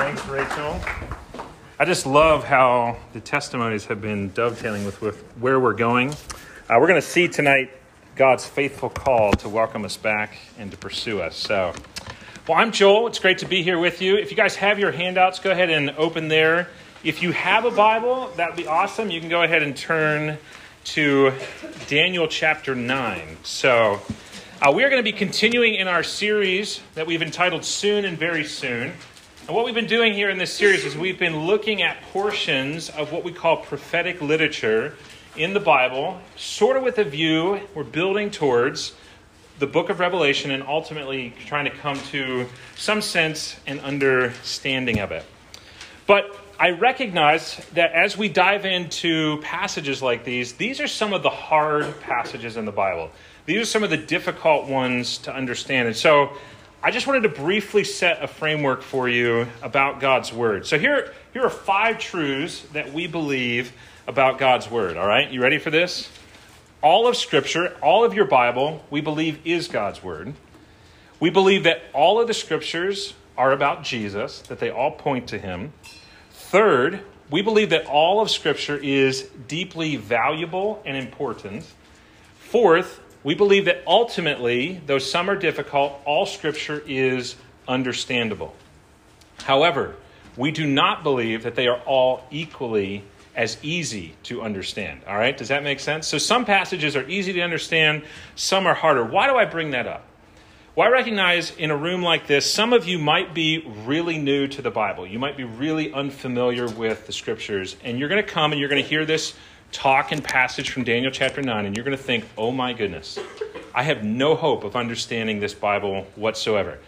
Thanks, Rachel. I just love how the testimonies have been dovetailing with, with where we're going. Uh, we're going to see tonight God's faithful call to welcome us back and to pursue us. So, well, I'm Joel. It's great to be here with you. If you guys have your handouts, go ahead and open there. If you have a Bible, that'd be awesome. You can go ahead and turn to Daniel chapter 9. So, uh, we are going to be continuing in our series that we've entitled Soon and Very Soon. And what we've been doing here in this series is we've been looking at portions of what we call prophetic literature in the Bible, sort of with a view we're building towards the book of Revelation and ultimately trying to come to some sense and understanding of it. But I recognize that as we dive into passages like these, these are some of the hard passages in the Bible. These are some of the difficult ones to understand. And so I just wanted to briefly set a framework for you about God's Word. So here, here are five truths that we believe about God's Word. All right, you ready for this? All of Scripture, all of your Bible, we believe is God's Word. We believe that all of the Scriptures are about Jesus, that they all point to Him. Third, we believe that all of Scripture is deeply valuable and important. Fourth, we believe that ultimately, though some are difficult, all Scripture is understandable. However, we do not believe that they are all equally as easy to understand. All right? Does that make sense? So some passages are easy to understand, some are harder. Why do I bring that up? Well, I recognize in a room like this, some of you might be really new to the Bible. You might be really unfamiliar with the scriptures, and you're going to come and you're going to hear this talk and passage from Daniel chapter 9, and you're going to think, oh my goodness, I have no hope of understanding this Bible whatsoever.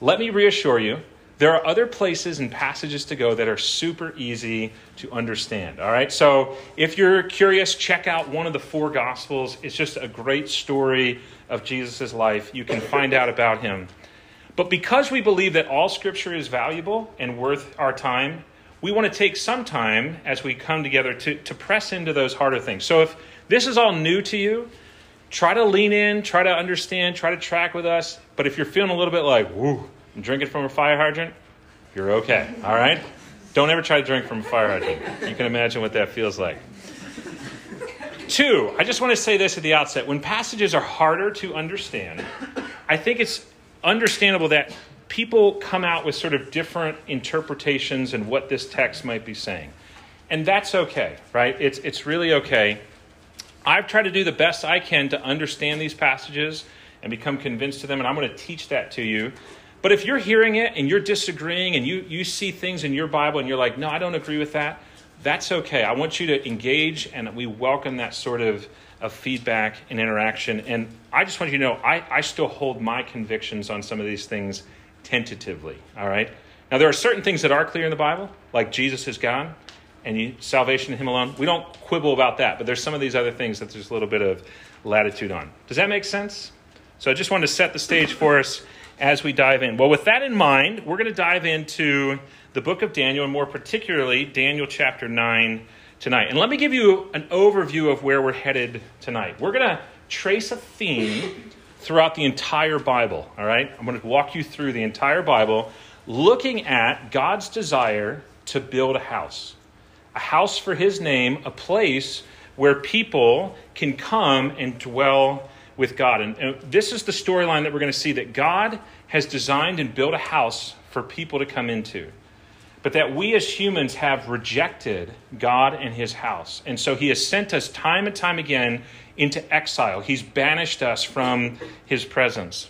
Let me reassure you, there are other places and passages to go that are super easy to understand. All right, so if you're curious, check out one of the four Gospels. It's just a great story of Jesus' life. You can find out about him. But because we believe that all Scripture is valuable and worth our time, we want to take some time as we come together to, to press into those harder things. So if this is all new to you, try to lean in, try to understand, try to track with us. But if you're feeling a little bit like, woo, I'm drinking from a fire hydrant, you're okay. All right? Don't ever try to drink from a fire hydrant. You can imagine what that feels like. Two, I just want to say this at the outset. When passages are harder to understand, I think it's understandable that people come out with sort of different interpretations and what this text might be saying. And that's okay, right? It's, it's really okay. I've tried to do the best I can to understand these passages and become convinced to them, and I'm going to teach that to you. But if you're hearing it and you're disagreeing and you, you see things in your Bible and you're like, no, I don't agree with that, that's okay. I want you to engage, and we welcome that sort of, of feedback and interaction. And I just want you to know I, I still hold my convictions on some of these things tentatively, all right? Now, there are certain things that are clear in the Bible, like Jesus is God and you, salvation in Him alone. We don't quibble about that, but there's some of these other things that there's a little bit of latitude on. Does that make sense? So I just wanted to set the stage for us as we dive in. Well, with that in mind, we're going to dive into the book of Daniel, and more particularly Daniel chapter 9 tonight. And let me give you an overview of where we're headed tonight. We're going to trace a theme throughout the entire Bible, all right? I'm going to walk you through the entire Bible looking at God's desire to build a house. A house for his name, a place where people can come and dwell with God. And, and this is the storyline that we're going to see that God has designed and built a house for people to come into. But that we as humans have rejected God and his house. And so he has sent us time and time again into exile. He's banished us from his presence.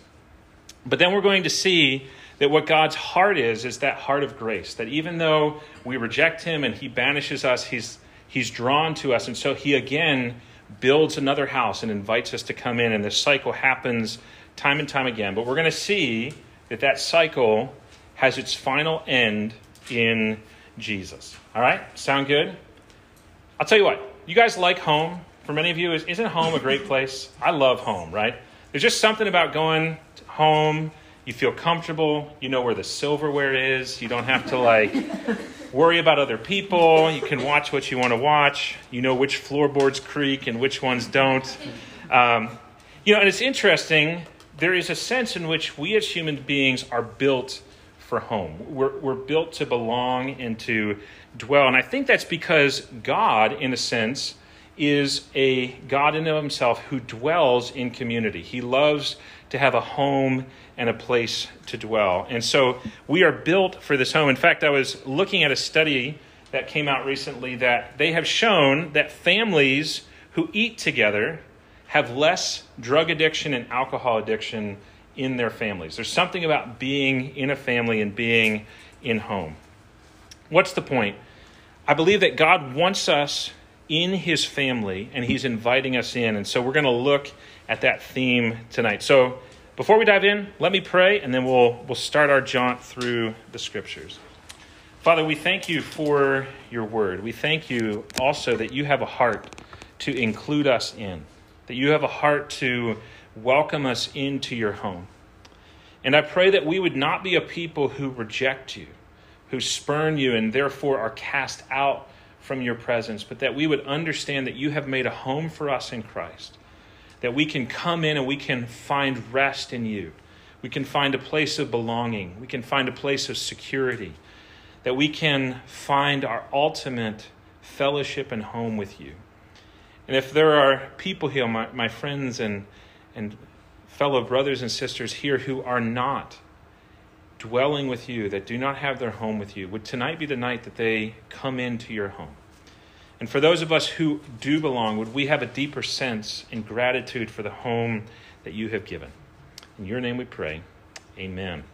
But then we're going to see that what God's heart is, is that heart of grace. That even though we reject him and he banishes us, he's, he's drawn to us. And so he again builds another house and invites us to come in. And this cycle happens time and time again. But we're going to see that that cycle has its final end in Jesus. All right? Sound good? I'll tell you what, you guys like home? for many of you is isn't home a great place? I love home, right? There's just something about going home. You feel comfortable. You know where the silverware is. You don't have to like worry about other people. You can watch what you want to watch. You know which floorboards creak and which ones don't. Um, you know, and it's interesting. There is a sense in which we as human beings are built for home. We're, we're built to belong and to dwell. And I think that's because God, in a sense, is a God in himself who dwells in community. He loves to have a home and a place to dwell. And so we are built for this home. In fact, I was looking at a study that came out recently that they have shown that families who eat together have less drug addiction and alcohol addiction in their families. There's something about being in a family and being in home. What's the point? I believe that God wants us in his family and he's inviting us in. And so we're going to look at that theme tonight. So before we dive in, let me pray and then we'll we'll start our jaunt through the scriptures. Father, we thank you for your word. We thank you also that you have a heart to include us in, that you have a heart to welcome us into your home. And I pray that we would not be a people who reject you, who spurn you, and therefore are cast out from your presence, but that we would understand that you have made a home for us in Christ, that we can come in and we can find rest in you. We can find a place of belonging. We can find a place of security. That we can find our ultimate fellowship and home with you. And if there are people here, my, my friends and, and fellow brothers and sisters here who are not dwelling with you, that do not have their home with you, would tonight be the night that they come into your home? And for those of us who do belong, would we have a deeper sense and gratitude for the home that you have given? In your name we pray. Amen.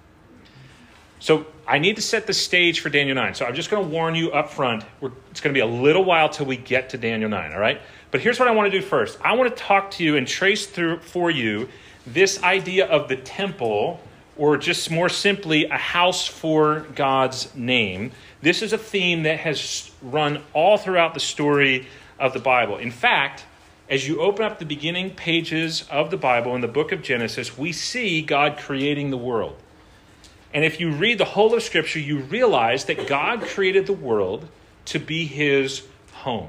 So I need to set the stage for Daniel 9. So I'm just going to warn you up front. it's going to be a little while till we get to Daniel 9, all right? But here's what I want to do first. I want to talk to you and trace through for you this idea of the temple or just more simply, a house for God's name. This is a theme that has run all throughout the story of the Bible. In fact, as you open up the beginning pages of the Bible in the book of Genesis, we see God creating the world. And if you read the whole of Scripture, you realize that God created the world to be his home.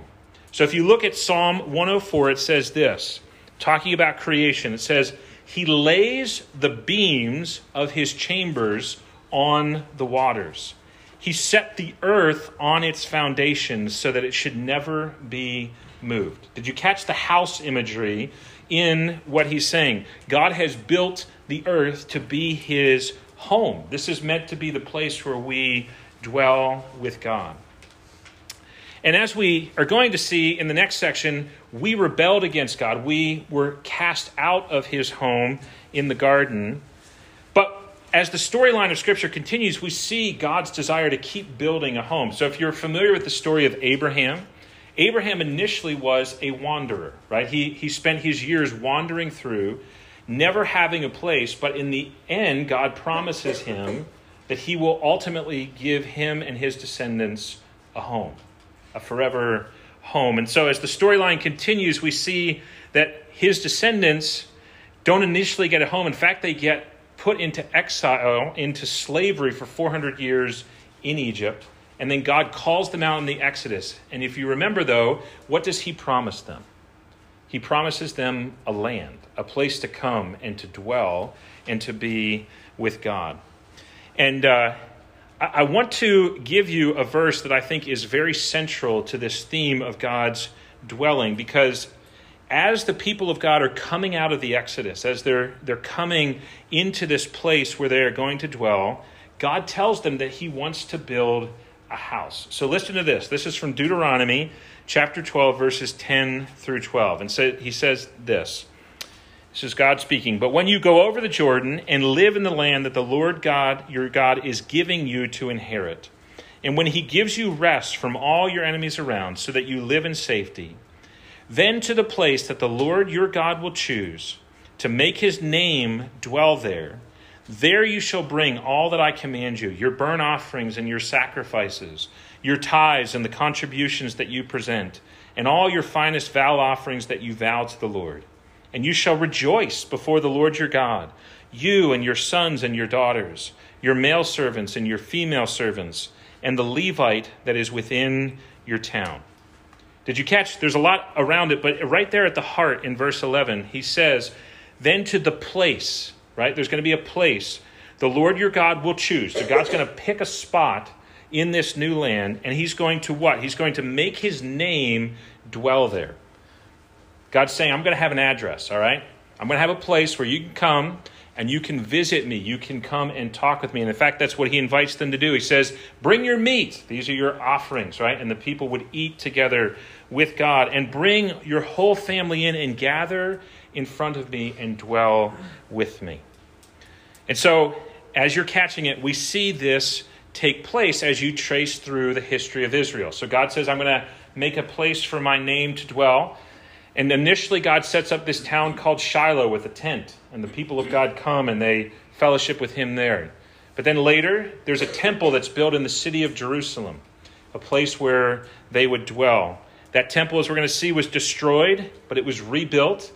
So if you look at Psalm 104, it says this, talking about creation, it says, he lays the beams of his chambers on the waters. He set the earth on its foundations so that it should never be moved. Did you catch the house imagery in what he's saying? God has built the earth to be his home. This is meant to be the place where we dwell with God. And as we are going to see in the next section, we rebelled against God. We were cast out of his home in the garden. But as the storyline of Scripture continues, we see God's desire to keep building a home. So if you're familiar with the story of Abraham, Abraham initially was a wanderer, right? He, he spent his years wandering through, never having a place, but in the end, God promises him that he will ultimately give him and his descendants a home a forever home. And so, as the storyline continues, we see that his descendants don't initially get a home. In fact, they get put into exile, into slavery for 400 years in Egypt. And then God calls them out in the Exodus. And if you remember, though, what does he promise them? He promises them a land, a place to come and to dwell and to be with God. And uh, I want to give you a verse that I think is very central to this theme of God's dwelling because as the people of God are coming out of the Exodus, as they're, they're coming into this place where they are going to dwell, God tells them that He wants to build a house. So listen to this. This is from Deuteronomy chapter 12, verses 10 through 12. And so He says this this is God speaking. But when you go over the Jordan and live in the land that the Lord God, your God, is giving you to inherit, and when he gives you rest from all your enemies around, so that you live in safety, then to the place that the Lord your God will choose to make his name dwell there, there you shall bring all that I command you your burnt offerings and your sacrifices, your tithes and the contributions that you present, and all your finest vow offerings that you vow to the Lord and you shall rejoice before the Lord your God, you and your sons and your daughters, your male servants and your female servants, and the Levite that is within your town. Did you catch? There's a lot around it, but right there at the heart in verse 11, he says, Then to the place, right? There's going to be a place the Lord your God will choose. So God's going to pick a spot in this new land, and he's going to what? He's going to make his name dwell there. God's saying, I'm going to have an address, all right? I'm going to have a place where you can come and you can visit me. You can come and talk with me. And in fact, that's what he invites them to do. He says, Bring your meat. These are your offerings, right? And the people would eat together with God. And bring your whole family in and gather in front of me and dwell with me. And so, as you're catching it, we see this take place as you trace through the history of Israel. So, God says, I'm going to make a place for my name to dwell. And initially, God sets up this town called Shiloh with a tent, and the people of God come and they fellowship with Him there. But then later, there's a temple that's built in the city of Jerusalem, a place where they would dwell. That temple, as we're going to see, was destroyed, but it was rebuilt.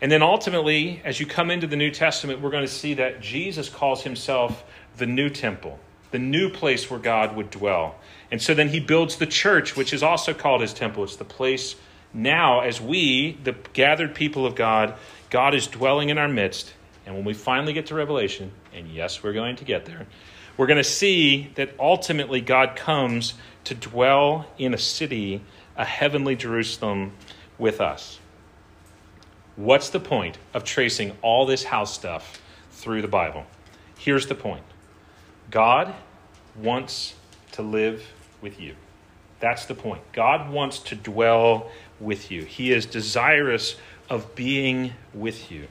And then ultimately, as you come into the New Testament, we're going to see that Jesus calls himself the new temple, the new place where God would dwell. And so then he builds the church, which is also called his temple. It's the place now, as we, the gathered people of God, God is dwelling in our midst. And when we finally get to Revelation, and yes, we're going to get there, we're going to see that ultimately God comes to dwell in a city, a heavenly Jerusalem, with us. What's the point of tracing all this house stuff through the Bible? Here's the point God wants to live with you. That's the point. God wants to dwell with you, He is desirous of being with you.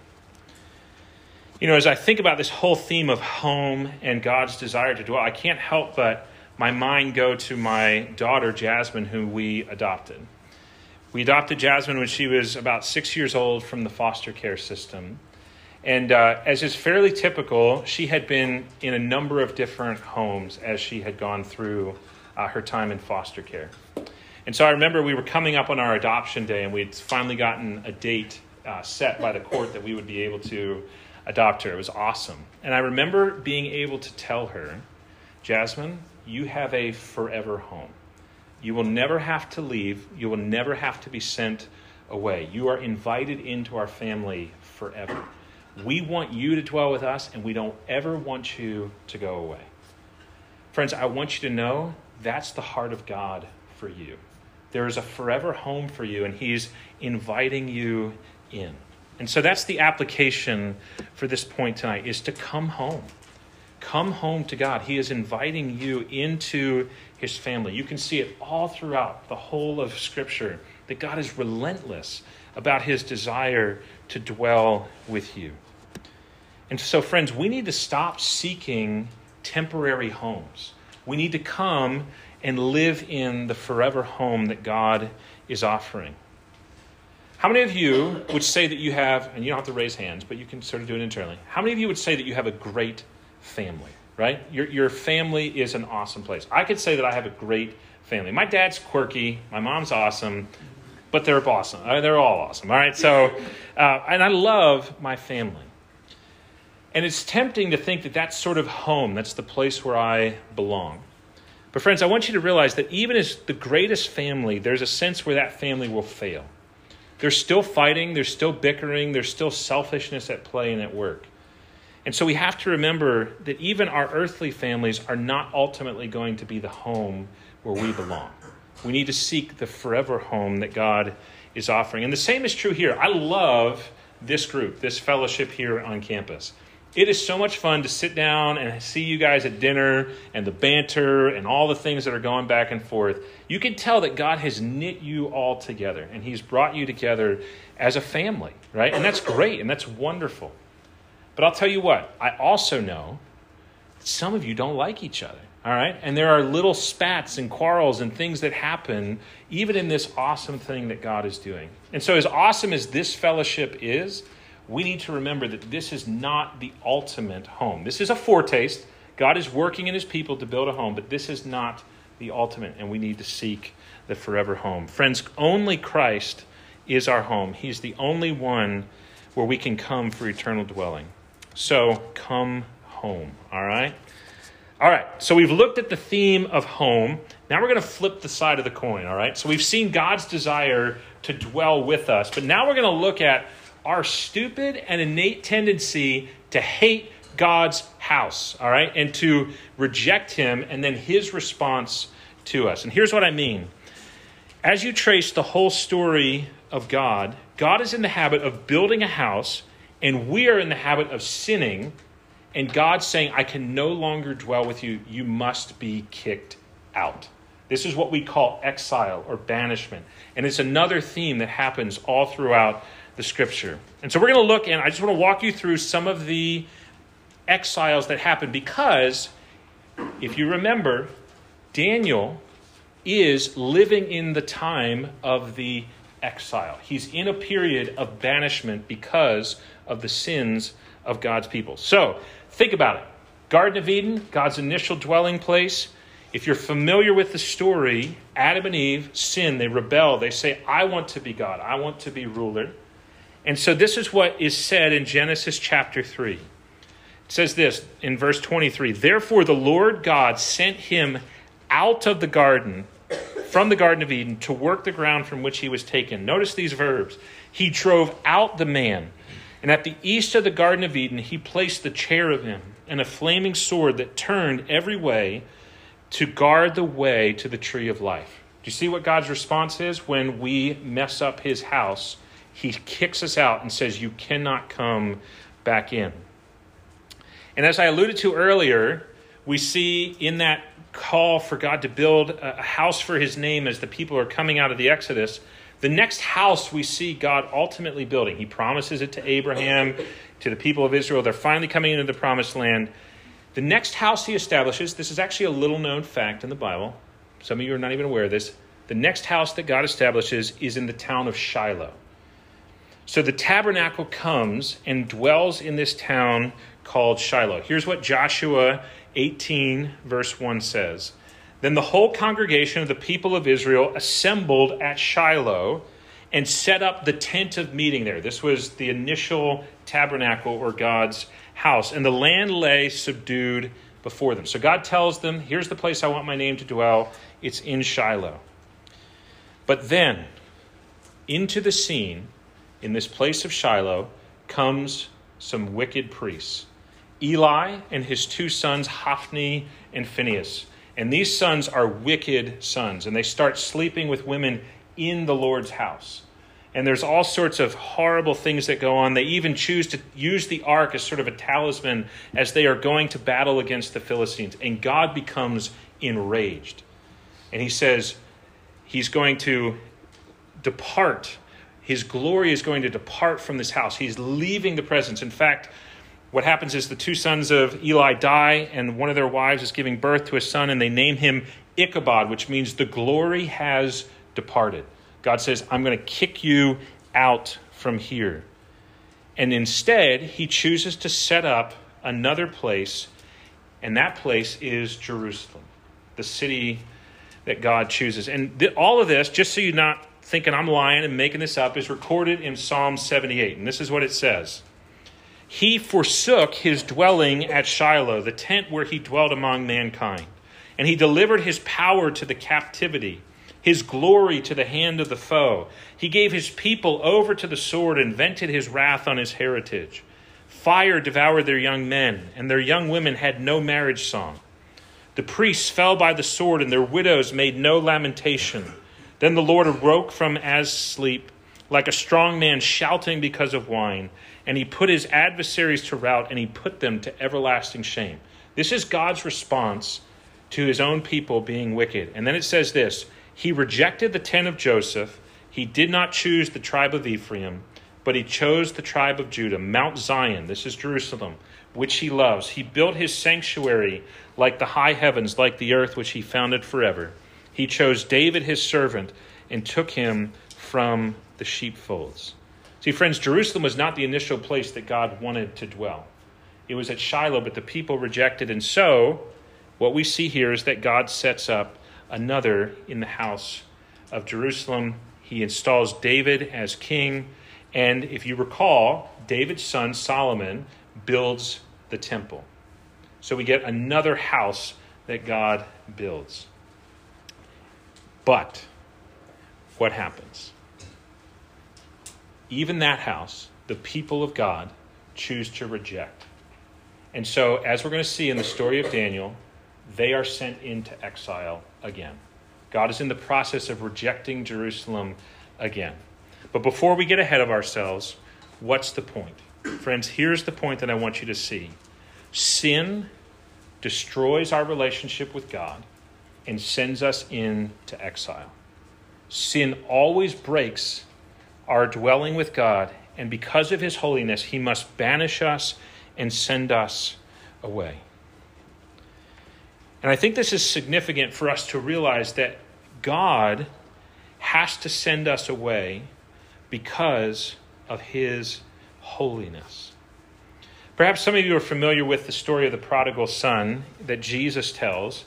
You know, as I think about this whole theme of home and God's desire to dwell, I can't help but my mind go to my daughter, Jasmine, who we adopted. We adopted Jasmine when she was about six years old from the foster care system. And uh, as is fairly typical, she had been in a number of different homes as she had gone through uh, her time in foster care. And so I remember we were coming up on our adoption day, and we'd finally gotten a date uh, set by the court that we would be able to adopt her. It was awesome. And I remember being able to tell her, Jasmine, you have a forever home. You will never have to leave, you will never have to be sent away. You are invited into our family forever. We want you to dwell with us, and we don't ever want you to go away. Friends, I want you to know that's the heart of God for you. There is a forever home for you, and He's inviting you in. And so that's the application for this point tonight is to come home. Come home to God. He is inviting you into his family. You can see it all throughout the whole of Scripture that God is relentless about his desire to dwell with you. And so, friends, we need to stop seeking temporary homes. We need to come and live in the forever home that God is offering. How many of you would say that you have, and you don't have to raise hands, but you can sort of do it internally. How many of you would say that you have a great family, right? Your, your family is an awesome place. I could say that I have a great family. My dad's quirky, my mom's awesome, but they're awesome. Uh, they're all awesome, all right? So, uh, and I love my family. And it's tempting to think that that's sort of home, that's the place where I belong. But, friends, I want you to realize that even as the greatest family, there's a sense where that family will fail. There's still fighting, there's still bickering, there's still selfishness at play and at work. And so we have to remember that even our earthly families are not ultimately going to be the home where we belong. We need to seek the forever home that God is offering. And the same is true here. I love this group, this fellowship here on campus. It is so much fun to sit down and see you guys at dinner and the banter and all the things that are going back and forth. You can tell that God has knit you all together and He's brought you together as a family, right? And that's great and that's wonderful. But I'll tell you what, I also know some of you don't like each other, all right? And there are little spats and quarrels and things that happen even in this awesome thing that God is doing. And so, as awesome as this fellowship is, we need to remember that this is not the ultimate home. This is a foretaste. God is working in his people to build a home, but this is not the ultimate, and we need to seek the forever home. Friends, only Christ is our home. He's the only one where we can come for eternal dwelling. So come home, all right? All right, so we've looked at the theme of home. Now we're going to flip the side of the coin, all right? So we've seen God's desire to dwell with us, but now we're going to look at our stupid and innate tendency to hate God's house, all right, and to reject him, and then his response to us. And here's what I mean. As you trace the whole story of God, God is in the habit of building a house, and we are in the habit of sinning, and God saying, I can no longer dwell with you. You must be kicked out. This is what we call exile or banishment. And it's another theme that happens all throughout the scripture. And so we're going to look, and I just want to walk you through some of the exiles that happen because if you remember, Daniel is living in the time of the exile. He's in a period of banishment because of the sins of God's people. So think about it Garden of Eden, God's initial dwelling place. If you're familiar with the story, Adam and Eve sin, they rebel, they say, I want to be God, I want to be ruler. And so this is what is said in Genesis chapter 3. It says this in verse 23 Therefore the Lord God sent him out of the garden from the Garden of Eden to work the ground from which he was taken. Notice these verbs. He drove out the man, and at the east of the Garden of Eden, he placed the cherubim and a flaming sword that turned every way to guard the way to the tree of life. Do you see what God's response is when we mess up his house? He kicks us out and says, You cannot come back in. And as I alluded to earlier, we see in that call for God to build a house for his name as the people are coming out of the Exodus, the next house we see God ultimately building. He promises it to Abraham, to the people of Israel. They're finally coming into the promised land. The next house he establishes, this is actually a little known fact in the Bible. Some of you are not even aware of this. The next house that God establishes is in the town of Shiloh. So the tabernacle comes and dwells in this town called Shiloh. Here's what Joshua 18, verse 1 says Then the whole congregation of the people of Israel assembled at Shiloh and set up the tent of meeting there. This was the initial tabernacle or God's house. And the land lay subdued before them. So God tells them, Here's the place I want my name to dwell. It's in Shiloh. But then, into the scene, in this place of Shiloh, comes some wicked priests. Eli and his two sons, Hophni and Phinehas. And these sons are wicked sons, and they start sleeping with women in the Lord's house. And there's all sorts of horrible things that go on. They even choose to use the ark as sort of a talisman as they are going to battle against the Philistines. And God becomes enraged. And he says he's going to depart. His glory is going to depart from this house. He's leaving the presence. In fact, what happens is the two sons of Eli die, and one of their wives is giving birth to a son, and they name him Ichabod, which means the glory has departed. God says, I'm going to kick you out from here. And instead, he chooses to set up another place, and that place is Jerusalem, the city that God chooses. And th- all of this, just so you're not thinking I'm lying and making this up, is recorded in Psalm 78. And this is what it says he forsook his dwelling at Shiloh, the tent where he dwelt among mankind. And he delivered his power to the captivity, his glory to the hand of the foe. He gave his people over to the sword and vented his wrath on his heritage. Fire devoured their young men, and their young women had no marriage song. The priests fell by the sword, and their widows made no lamentation. Then the Lord awoke from as sleep, like a strong man shouting because of wine and he put his adversaries to rout and he put them to everlasting shame. This is God's response to his own people being wicked. And then it says this He rejected the tent of Joseph, he did not choose the tribe of Ephraim, but he chose the tribe of Judah, Mount Zion, this is Jerusalem, which he loves. He built his sanctuary like the high heavens, like the earth which he founded forever. He chose David his servant and took him from the sheepfolds. See, friends, Jerusalem was not the initial place that God wanted to dwell. It was at Shiloh, but the people rejected. And so, what we see here is that God sets up another in the house of Jerusalem. He installs David as king. And if you recall, David's son Solomon builds the temple. So we get another house that God builds. But what happens? even that house, the people of God choose to reject. And so, as we're going to see in the story of Daniel, they are sent into exile again. God is in the process of rejecting Jerusalem again. But before we get ahead of ourselves, what's the point? Friends, here's the point that I want you to see sin destroys our relationship with God and sends us into exile. Sin always breaks our dwelling with God, and because of his holiness, he must banish us and send us away. And I think this is significant for us to realize that God has to send us away because of his holiness. Perhaps some of you are familiar with the story of the prodigal son that Jesus tells.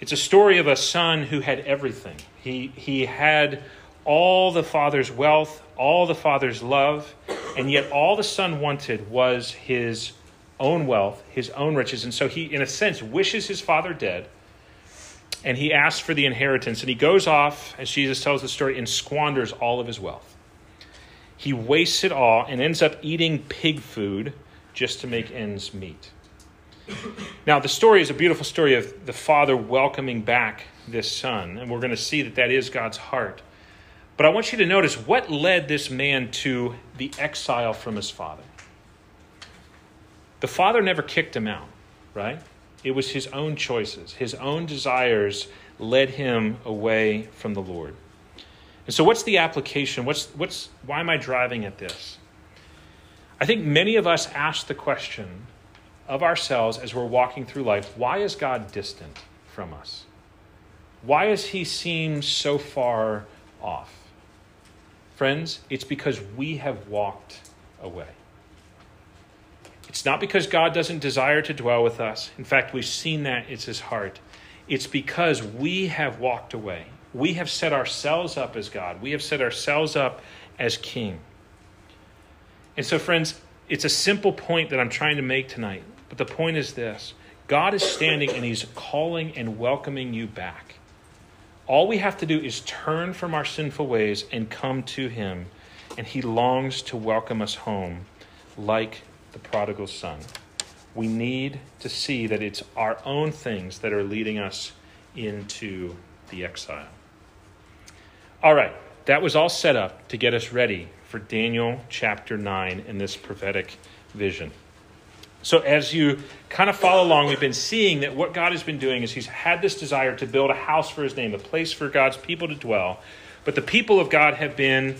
It's a story of a son who had everything. He, he had all the father's wealth, all the father's love, and yet all the son wanted was his own wealth, his own riches. And so he, in a sense, wishes his father dead, and he asks for the inheritance. And he goes off, as Jesus tells the story, and squanders all of his wealth. He wastes it all and ends up eating pig food just to make ends meet. Now, the story is a beautiful story of the father welcoming back this son, and we're going to see that that is God's heart. But I want you to notice what led this man to the exile from his father. The father never kicked him out, right? It was his own choices, his own desires led him away from the Lord. And so, what's the application? What's, what's, why am I driving at this? I think many of us ask the question of ourselves as we're walking through life why is God distant from us? Why does he seem so far off? Friends, it's because we have walked away. It's not because God doesn't desire to dwell with us. In fact, we've seen that it's his heart. It's because we have walked away. We have set ourselves up as God. We have set ourselves up as king. And so, friends, it's a simple point that I'm trying to make tonight. But the point is this God is standing and he's calling and welcoming you back. All we have to do is turn from our sinful ways and come to him, and he longs to welcome us home like the prodigal son. We need to see that it's our own things that are leading us into the exile. All right, that was all set up to get us ready for Daniel chapter 9 in this prophetic vision. So, as you kind of follow along, we've been seeing that what God has been doing is He's had this desire to build a house for His name, a place for God's people to dwell. But the people of God have been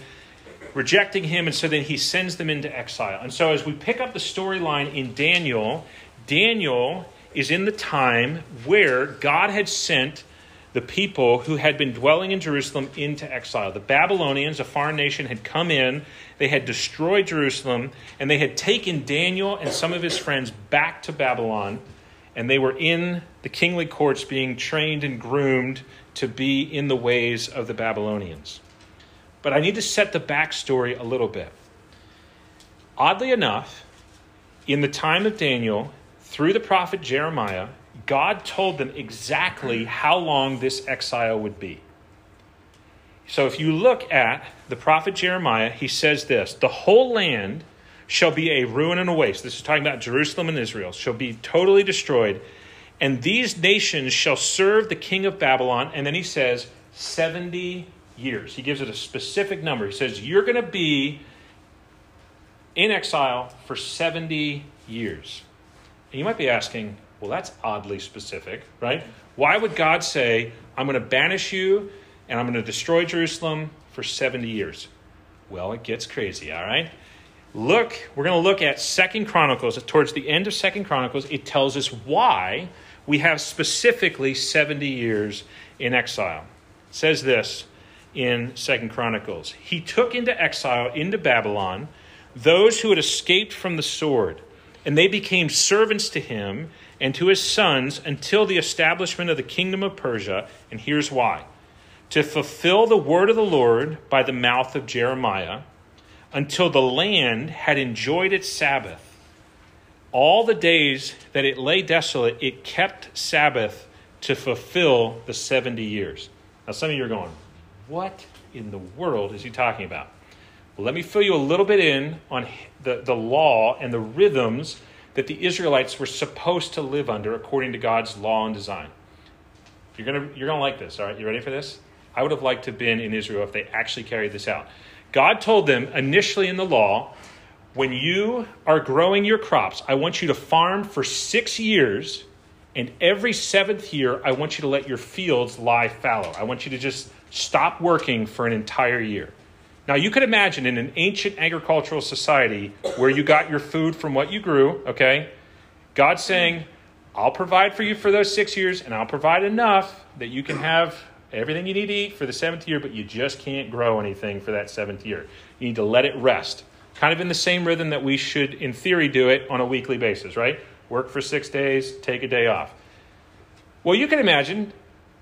rejecting him, and so then he sends them into exile. And so, as we pick up the storyline in Daniel, Daniel is in the time where God had sent the people who had been dwelling in Jerusalem into exile. The Babylonians, a foreign nation, had come in, they had destroyed Jerusalem, and they had taken Daniel and some of his friends back to Babylon, and they were in the kingly courts being trained and groomed to be in the ways of the Babylonians. But I need to set the backstory a little bit. Oddly enough, in the time of Daniel, through the prophet Jeremiah, God told them exactly how long this exile would be. So if you look at the prophet Jeremiah, he says this The whole land shall be a ruin and a waste. This is talking about Jerusalem and Israel, shall be totally destroyed. And these nations shall serve the king of Babylon. And then he says, 70 years. He gives it a specific number. He says, You're going to be in exile for 70 years. And you might be asking, Well, that's oddly specific, right? Why would God say, I'm going to banish you and I'm going to destroy Jerusalem for 70 years? Well, it gets crazy, all right? Look, we're going to look at Second Chronicles. Towards the end of Second Chronicles, it tells us why we have specifically 70 years in exile. It says this in Second Chronicles. He took into exile into Babylon those who had escaped from the sword, and they became servants to him and to his sons until the establishment of the kingdom of Persia. And here's why to fulfill the word of the Lord by the mouth of Jeremiah, until the land had enjoyed its Sabbath. All the days that it lay desolate, it kept Sabbath to fulfill the 70 years. Now, some of you are going, what in the world is he talking about? Well, let me fill you a little bit in on the, the law and the rhythms that the Israelites were supposed to live under according to God's law and design. You're going to you're going to like this, all right? You ready for this? I would have liked to have been in Israel if they actually carried this out. God told them initially in the law when you are growing your crops, I want you to farm for six years, and every seventh year, I want you to let your fields lie fallow. I want you to just stop working for an entire year. Now, you could imagine in an ancient agricultural society where you got your food from what you grew, okay? God saying, I'll provide for you for those six years, and I'll provide enough that you can have everything you need to eat for the seventh year, but you just can't grow anything for that seventh year. You need to let it rest. Kind of in the same rhythm that we should, in theory, do it on a weekly basis, right? Work for six days, take a day off. Well, you can imagine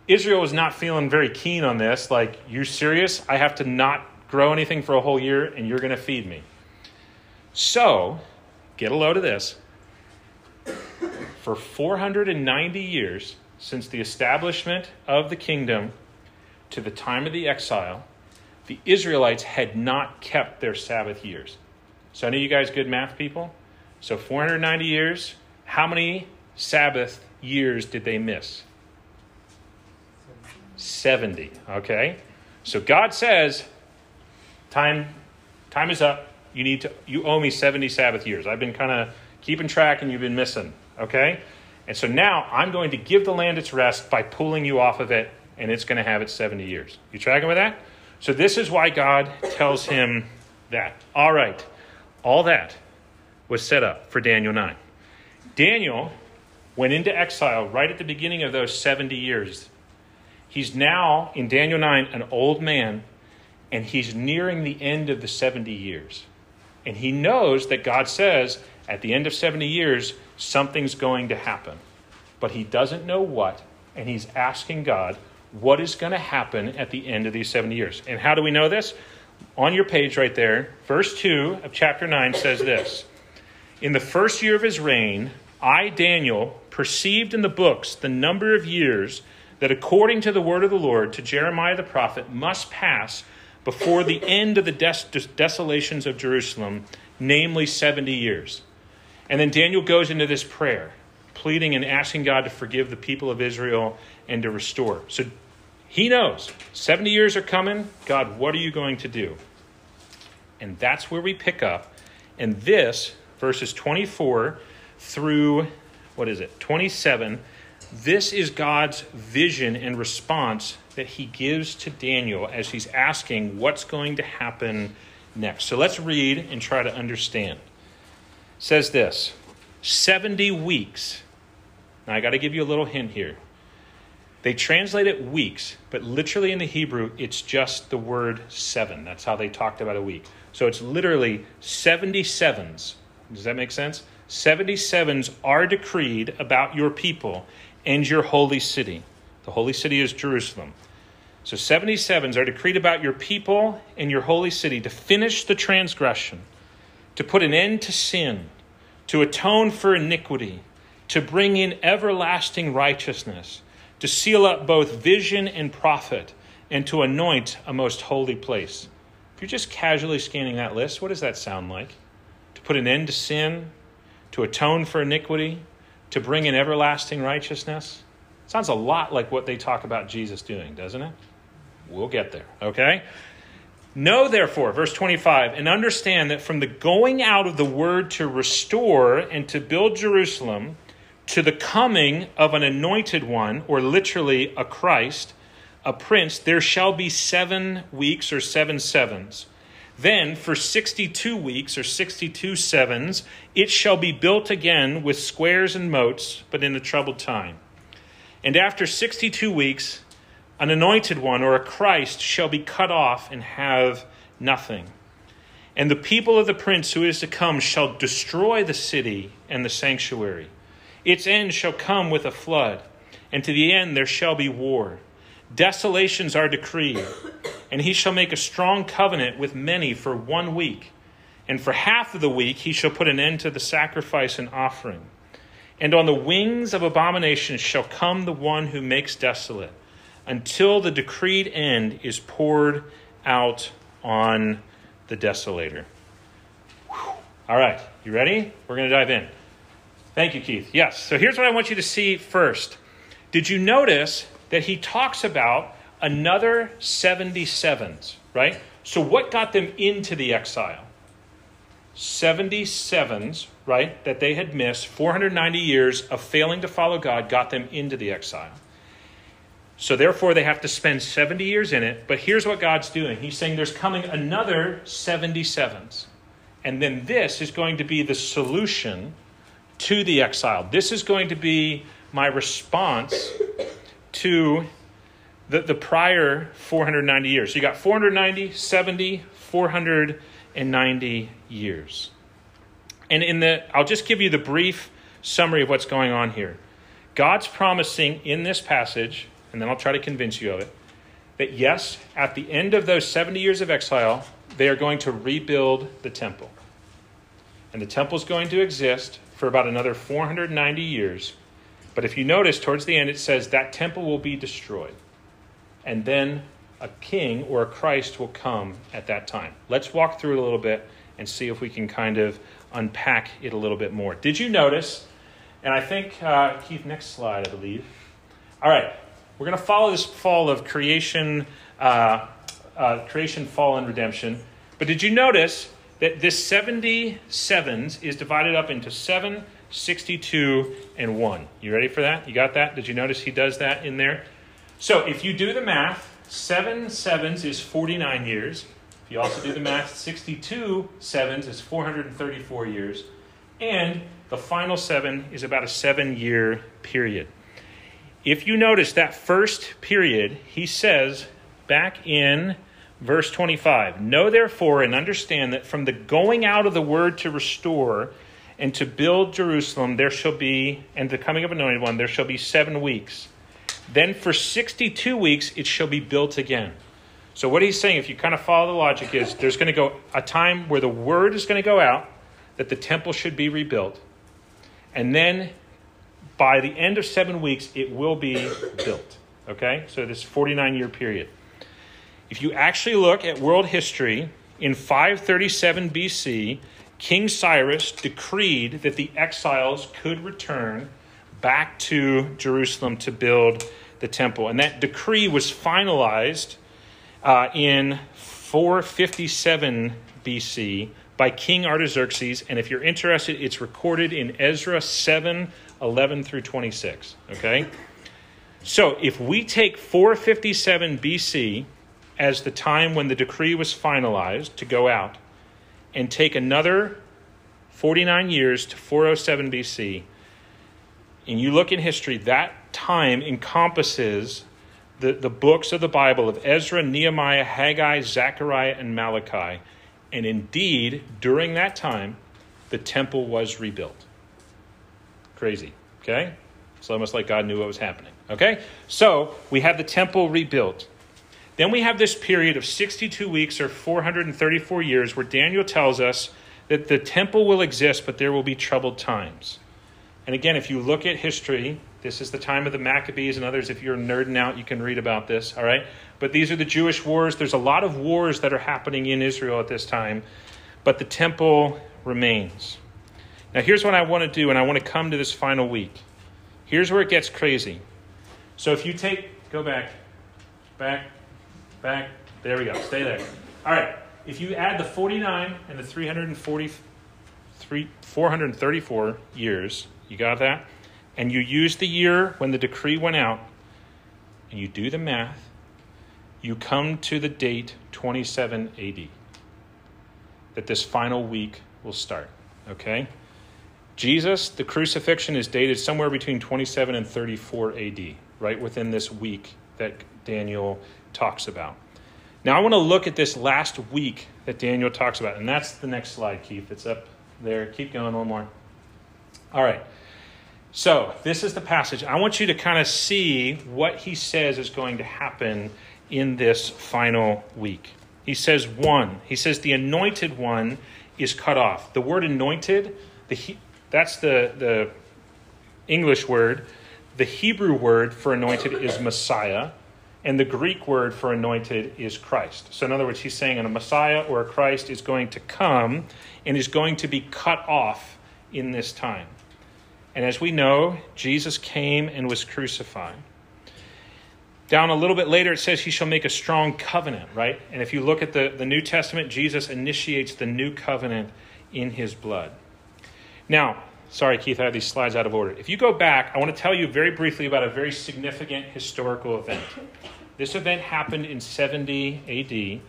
Israel was not feeling very keen on this. Like, you serious? I have to not grow anything for a whole year, and you're going to feed me. So, get a load of this. For 490 years, since the establishment of the kingdom to the time of the exile, the Israelites had not kept their Sabbath years. So, I know you guys good math people. So, 490 years, how many Sabbath years did they miss? 70. Okay? So, God says, time time is up. You need to you owe me 70 Sabbath years. I've been kind of keeping track and you've been missing, okay? And so now I'm going to give the land its rest by pulling you off of it and it's going to have its 70 years. You tracking with that? So this is why God tells him that. All right. All that was set up for Daniel 9. Daniel went into exile right at the beginning of those 70 years. He's now in Daniel 9 an old man and he's nearing the end of the 70 years. And he knows that God says at the end of 70 years, something's going to happen. But he doesn't know what, and he's asking God, what is going to happen at the end of these 70 years? And how do we know this? On your page right there, verse 2 of chapter 9 says this In the first year of his reign, I, Daniel, perceived in the books the number of years that, according to the word of the Lord to Jeremiah the prophet, must pass before the end of the des- desolations of Jerusalem, namely 70 years. And then Daniel goes into this prayer, pleading and asking God to forgive the people of Israel and to restore. So he knows 70 years are coming. God, what are you going to do? And that's where we pick up. And this, verses 24 through, what is it, 27, this is God's vision and response that he gives to Daniel as he's asking what's going to happen next. So let's read and try to understand. It says this 70 weeks. Now I got to give you a little hint here. They translate it weeks, but literally in the Hebrew, it's just the word seven. That's how they talked about a week. So it's literally 77s. Does that make sense? 77s are decreed about your people and your holy city. The holy city is Jerusalem. So 77s are decreed about your people and your holy city to finish the transgression, to put an end to sin, to atone for iniquity, to bring in everlasting righteousness, to seal up both vision and prophet, and to anoint a most holy place. If you're just casually scanning that list, what does that sound like? To put an end to sin, to atone for iniquity, to bring in everlasting righteousness? Sounds a lot like what they talk about Jesus doing, doesn't it? We'll get there, okay? Know therefore, verse 25, and understand that from the going out of the word to restore and to build Jerusalem to the coming of an anointed one, or literally a Christ, a prince, there shall be seven weeks or seven sevens. Then, for 62 weeks or 62 sevens, it shall be built again with squares and moats, but in a troubled time. And after 62 weeks, an anointed one or a Christ shall be cut off and have nothing. And the people of the prince who is to come shall destroy the city and the sanctuary. Its end shall come with a flood, and to the end there shall be war. Desolations are decreed, and he shall make a strong covenant with many for one week. And for half of the week he shall put an end to the sacrifice and offering. And on the wings of abomination shall come the one who makes desolate until the decreed end is poured out on the desolator. Whew. All right, you ready? We're going to dive in. Thank you, Keith. Yes. So here's what I want you to see first. Did you notice that he talks about another 77s, right? So what got them into the exile? 77s, right, that they had missed, 490 years of failing to follow God got them into the exile. So therefore, they have to spend 70 years in it. But here's what God's doing He's saying there's coming another 77s. And then this is going to be the solution to the exile. This is going to be my response to the, the prior 490 years. So you got 490, 70, 490 years. And in the I'll just give you the brief summary of what's going on here. God's promising in this passage, and then I'll try to convince you of it, that yes, at the end of those 70 years of exile, they are going to rebuild the temple. And the temple is going to exist for about another 490 years. But if you notice, towards the end, it says that temple will be destroyed. And then a king or a Christ will come at that time. Let's walk through it a little bit and see if we can kind of unpack it a little bit more. Did you notice? And I think, uh, Keith, next slide, I believe. All right, we're going to follow this fall of creation, uh, uh, creation, fall, and redemption. But did you notice that this 77s is divided up into 7, 62, and 1? You ready for that? You got that? Did you notice he does that in there? So if you do the math, 7 sevens is 49 years. If you also do the math, 62 sevens is 434 years. And the final seven is about a seven year period. If you notice that first period, he says back in verse 25 Know therefore and understand that from the going out of the word to restore and to build Jerusalem, there shall be, and the coming of anointed one, there shall be seven weeks. Then for 62 weeks it shall be built again. So, what he's saying, if you kind of follow the logic, is there's going to go a time where the word is going to go out that the temple should be rebuilt. And then by the end of seven weeks, it will be built. Okay? So, this 49 year period. If you actually look at world history, in 537 BC, King Cyrus decreed that the exiles could return back to Jerusalem to build the temple. And that decree was finalized uh, in 457 BC by King Artaxerxes. And if you're interested, it's recorded in Ezra 7 11 through 26. Okay? So if we take 457 BC as the time when the decree was finalized to go out, and take another 49 years to 407 BC, and you look in history, that time encompasses the, the books of the Bible of Ezra, Nehemiah, Haggai, Zechariah, and Malachi. And indeed, during that time, the temple was rebuilt. Crazy, okay? It's almost like God knew what was happening, okay? So we have the temple rebuilt. Then we have this period of 62 weeks or 434 years where Daniel tells us that the temple will exist, but there will be troubled times. And again, if you look at history, this is the time of the Maccabees and others. If you're nerding out, you can read about this, all right? But these are the Jewish wars. There's a lot of wars that are happening in Israel at this time, but the temple remains. Now, here's what I want to do, and I want to come to this final week. Here's where it gets crazy. So if you take, go back, back, back, there we go, stay there. All right, if you add the 49 and the 343, 434 years, you got that? And you use the year when the decree went out, and you do the math, you come to the date 27 AD. That this final week will start. Okay? Jesus, the crucifixion is dated somewhere between 27 and 34 AD, right within this week that Daniel talks about. Now, I want to look at this last week that Daniel talks about, and that's the next slide, Keith. It's up there. Keep going, one more. All right. So, this is the passage. I want you to kind of see what he says is going to happen in this final week. He says, one, he says, the anointed one is cut off. The word anointed, the, that's the, the English word. The Hebrew word for anointed is Messiah, and the Greek word for anointed is Christ. So, in other words, he's saying a Messiah or a Christ is going to come and is going to be cut off in this time. And as we know, Jesus came and was crucified. Down a little bit later, it says he shall make a strong covenant, right? And if you look at the, the New Testament, Jesus initiates the new covenant in his blood. Now, sorry, Keith, I have these slides out of order. If you go back, I want to tell you very briefly about a very significant historical event. This event happened in 70 AD,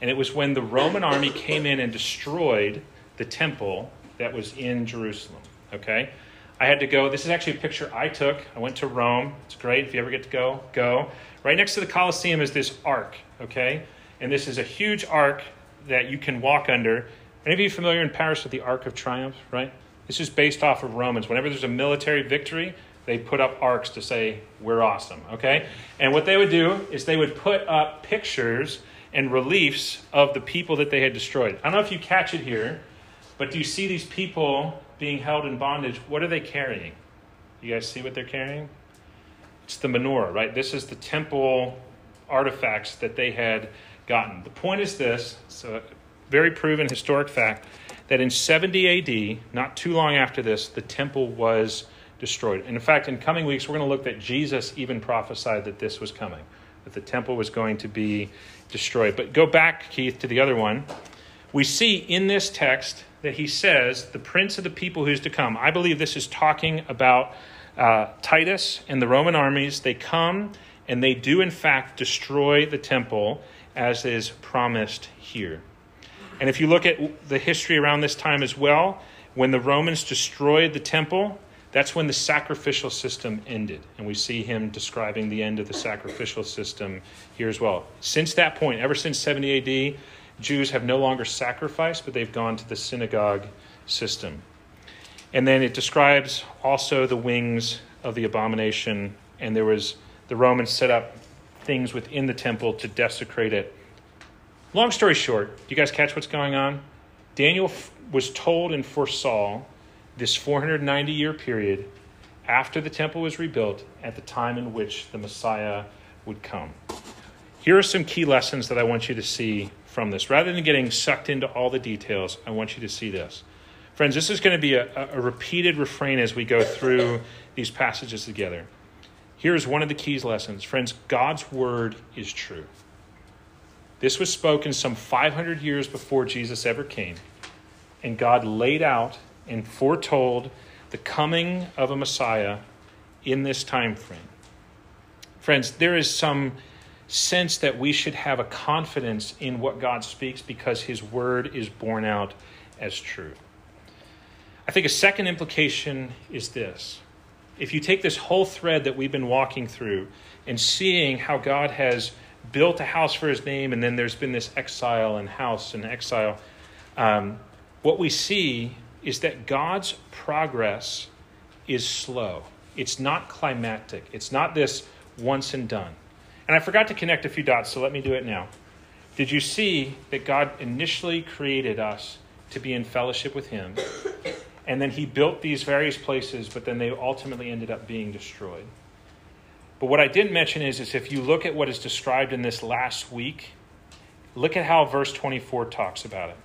and it was when the Roman army came in and destroyed the temple that was in Jerusalem. Okay? I had to go. This is actually a picture I took. I went to Rome. It's great. If you ever get to go, go. Right next to the Colosseum is this ark, okay? And this is a huge ark that you can walk under. Any of you familiar in Paris with the Arc of Triumph, right? This is based off of Romans. Whenever there's a military victory, they put up arcs to say, we're awesome, okay? And what they would do is they would put up pictures and reliefs of the people that they had destroyed. I don't know if you catch it here, but do you see these people being held in bondage, what are they carrying? You guys see what they're carrying? It's the menorah, right? This is the temple artifacts that they had gotten. The point is this so, very proven historic fact that in 70 AD, not too long after this, the temple was destroyed. And in fact, in coming weeks, we're going to look that Jesus even prophesied that this was coming, that the temple was going to be destroyed. But go back, Keith, to the other one. We see in this text that he says, the prince of the people who's to come. I believe this is talking about uh, Titus and the Roman armies. They come and they do, in fact, destroy the temple as is promised here. And if you look at the history around this time as well, when the Romans destroyed the temple, that's when the sacrificial system ended. And we see him describing the end of the sacrificial system here as well. Since that point, ever since 70 AD, Jews have no longer sacrificed, but they've gone to the synagogue system. And then it describes also the wings of the abomination, and there was the Romans set up things within the temple to desecrate it. Long story short, do you guys catch what's going on? Daniel f- was told and foresaw this 490 year period after the temple was rebuilt at the time in which the Messiah would come. Here are some key lessons that I want you to see from this. Rather than getting sucked into all the details, I want you to see this. Friends, this is going to be a, a repeated refrain as we go through these passages together. Here's one of the keys lessons. Friends, God's word is true. This was spoken some 500 years before Jesus ever came, and God laid out and foretold the coming of a Messiah in this time frame. Friends, there is some sense that we should have a confidence in what God speaks because his word is borne out as true. I think a second implication is this. If you take this whole thread that we've been walking through and seeing how God has built a house for his name, and then there's been this exile and house and exile, um, what we see is that God's progress is slow. It's not climactic. It's not this once and done. And I forgot to connect a few dots, so let me do it now. Did you see that God initially created us to be in fellowship with Him? And then He built these various places, but then they ultimately ended up being destroyed. But what I didn't mention is, is if you look at what is described in this last week, look at how verse 24 talks about it.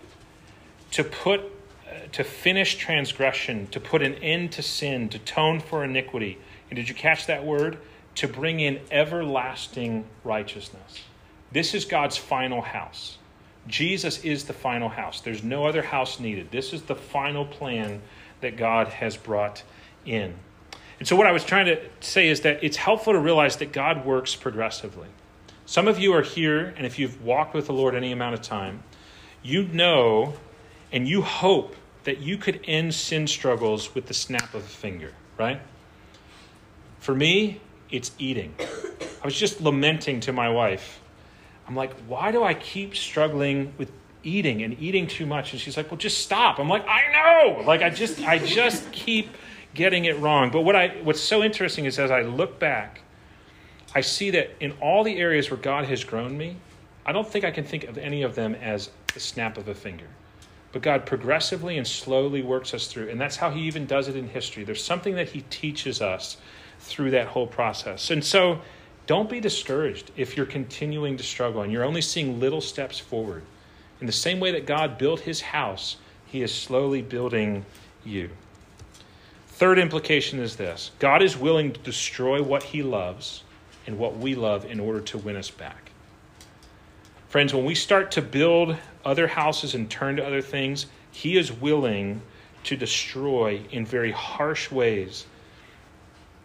To put uh, to finish transgression, to put an end to sin, to tone for iniquity. And did you catch that word? to bring in everlasting righteousness. This is God's final house. Jesus is the final house. There's no other house needed. This is the final plan that God has brought in. And so, what I was trying to say is that it's helpful to realize that God works progressively. Some of you are here, and if you've walked with the Lord any amount of time, you know and you hope that you could end sin struggles with the snap of a finger, right? For me, it's eating. I was just lamenting to my wife. I'm like, why do I keep struggling with eating and eating too much? And she's like, well, just stop. I'm like, I know. Like, I just, I just keep getting it wrong. But what I, what's so interesting is as I look back, I see that in all the areas where God has grown me, I don't think I can think of any of them as the snap of a finger. But God progressively and slowly works us through. And that's how He even does it in history. There's something that He teaches us through that whole process. And so don't be discouraged if you're continuing to struggle and you're only seeing little steps forward. In the same way that God built his house, he is slowly building you. Third implication is this God is willing to destroy what he loves and what we love in order to win us back. Friends, when we start to build other houses and turn to other things, he is willing to destroy in very harsh ways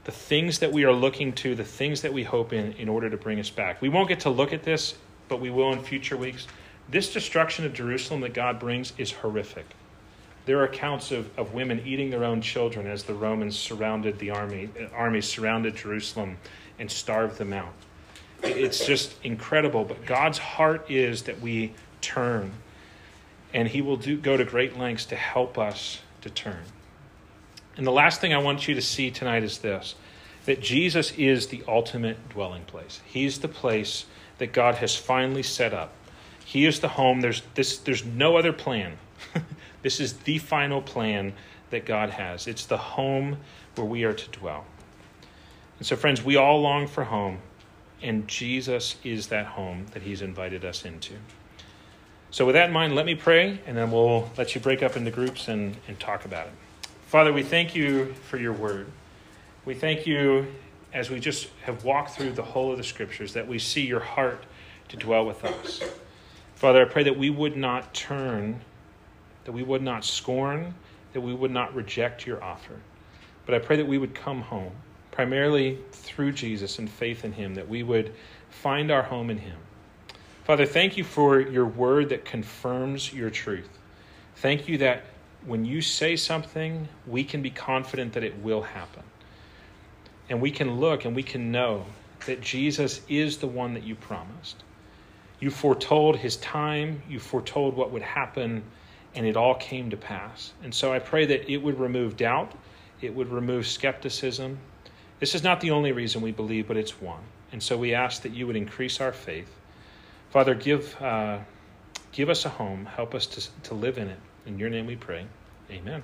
the things that we are looking to, the things that we hope in, in order to bring us back. We won't get to look at this, but we will in future weeks. This destruction of Jerusalem that God brings is horrific. There are accounts of, of women eating their own children as the Romans surrounded the army, armies surrounded Jerusalem and starved them out. It's just incredible. But God's heart is that we turn, and He will do, go to great lengths to help us to turn. And the last thing I want you to see tonight is this that Jesus is the ultimate dwelling place. He's the place that God has finally set up. He is the home. There's, this, there's no other plan. this is the final plan that God has. It's the home where we are to dwell. And so, friends, we all long for home, and Jesus is that home that He's invited us into. So, with that in mind, let me pray, and then we'll let you break up into groups and, and talk about it. Father, we thank you for your word. We thank you as we just have walked through the whole of the scriptures that we see your heart to dwell with us. Father, I pray that we would not turn, that we would not scorn, that we would not reject your offer. But I pray that we would come home, primarily through Jesus and faith in him, that we would find our home in him. Father, thank you for your word that confirms your truth. Thank you that when you say something, we can be confident that it will happen. And we can look and we can know that Jesus is the one that you promised. You foretold his time, you foretold what would happen, and it all came to pass. And so I pray that it would remove doubt, it would remove skepticism. This is not the only reason we believe, but it's one. And so we ask that you would increase our faith. Father, give, uh, give us a home, help us to, to live in it. In your name we pray. Amen.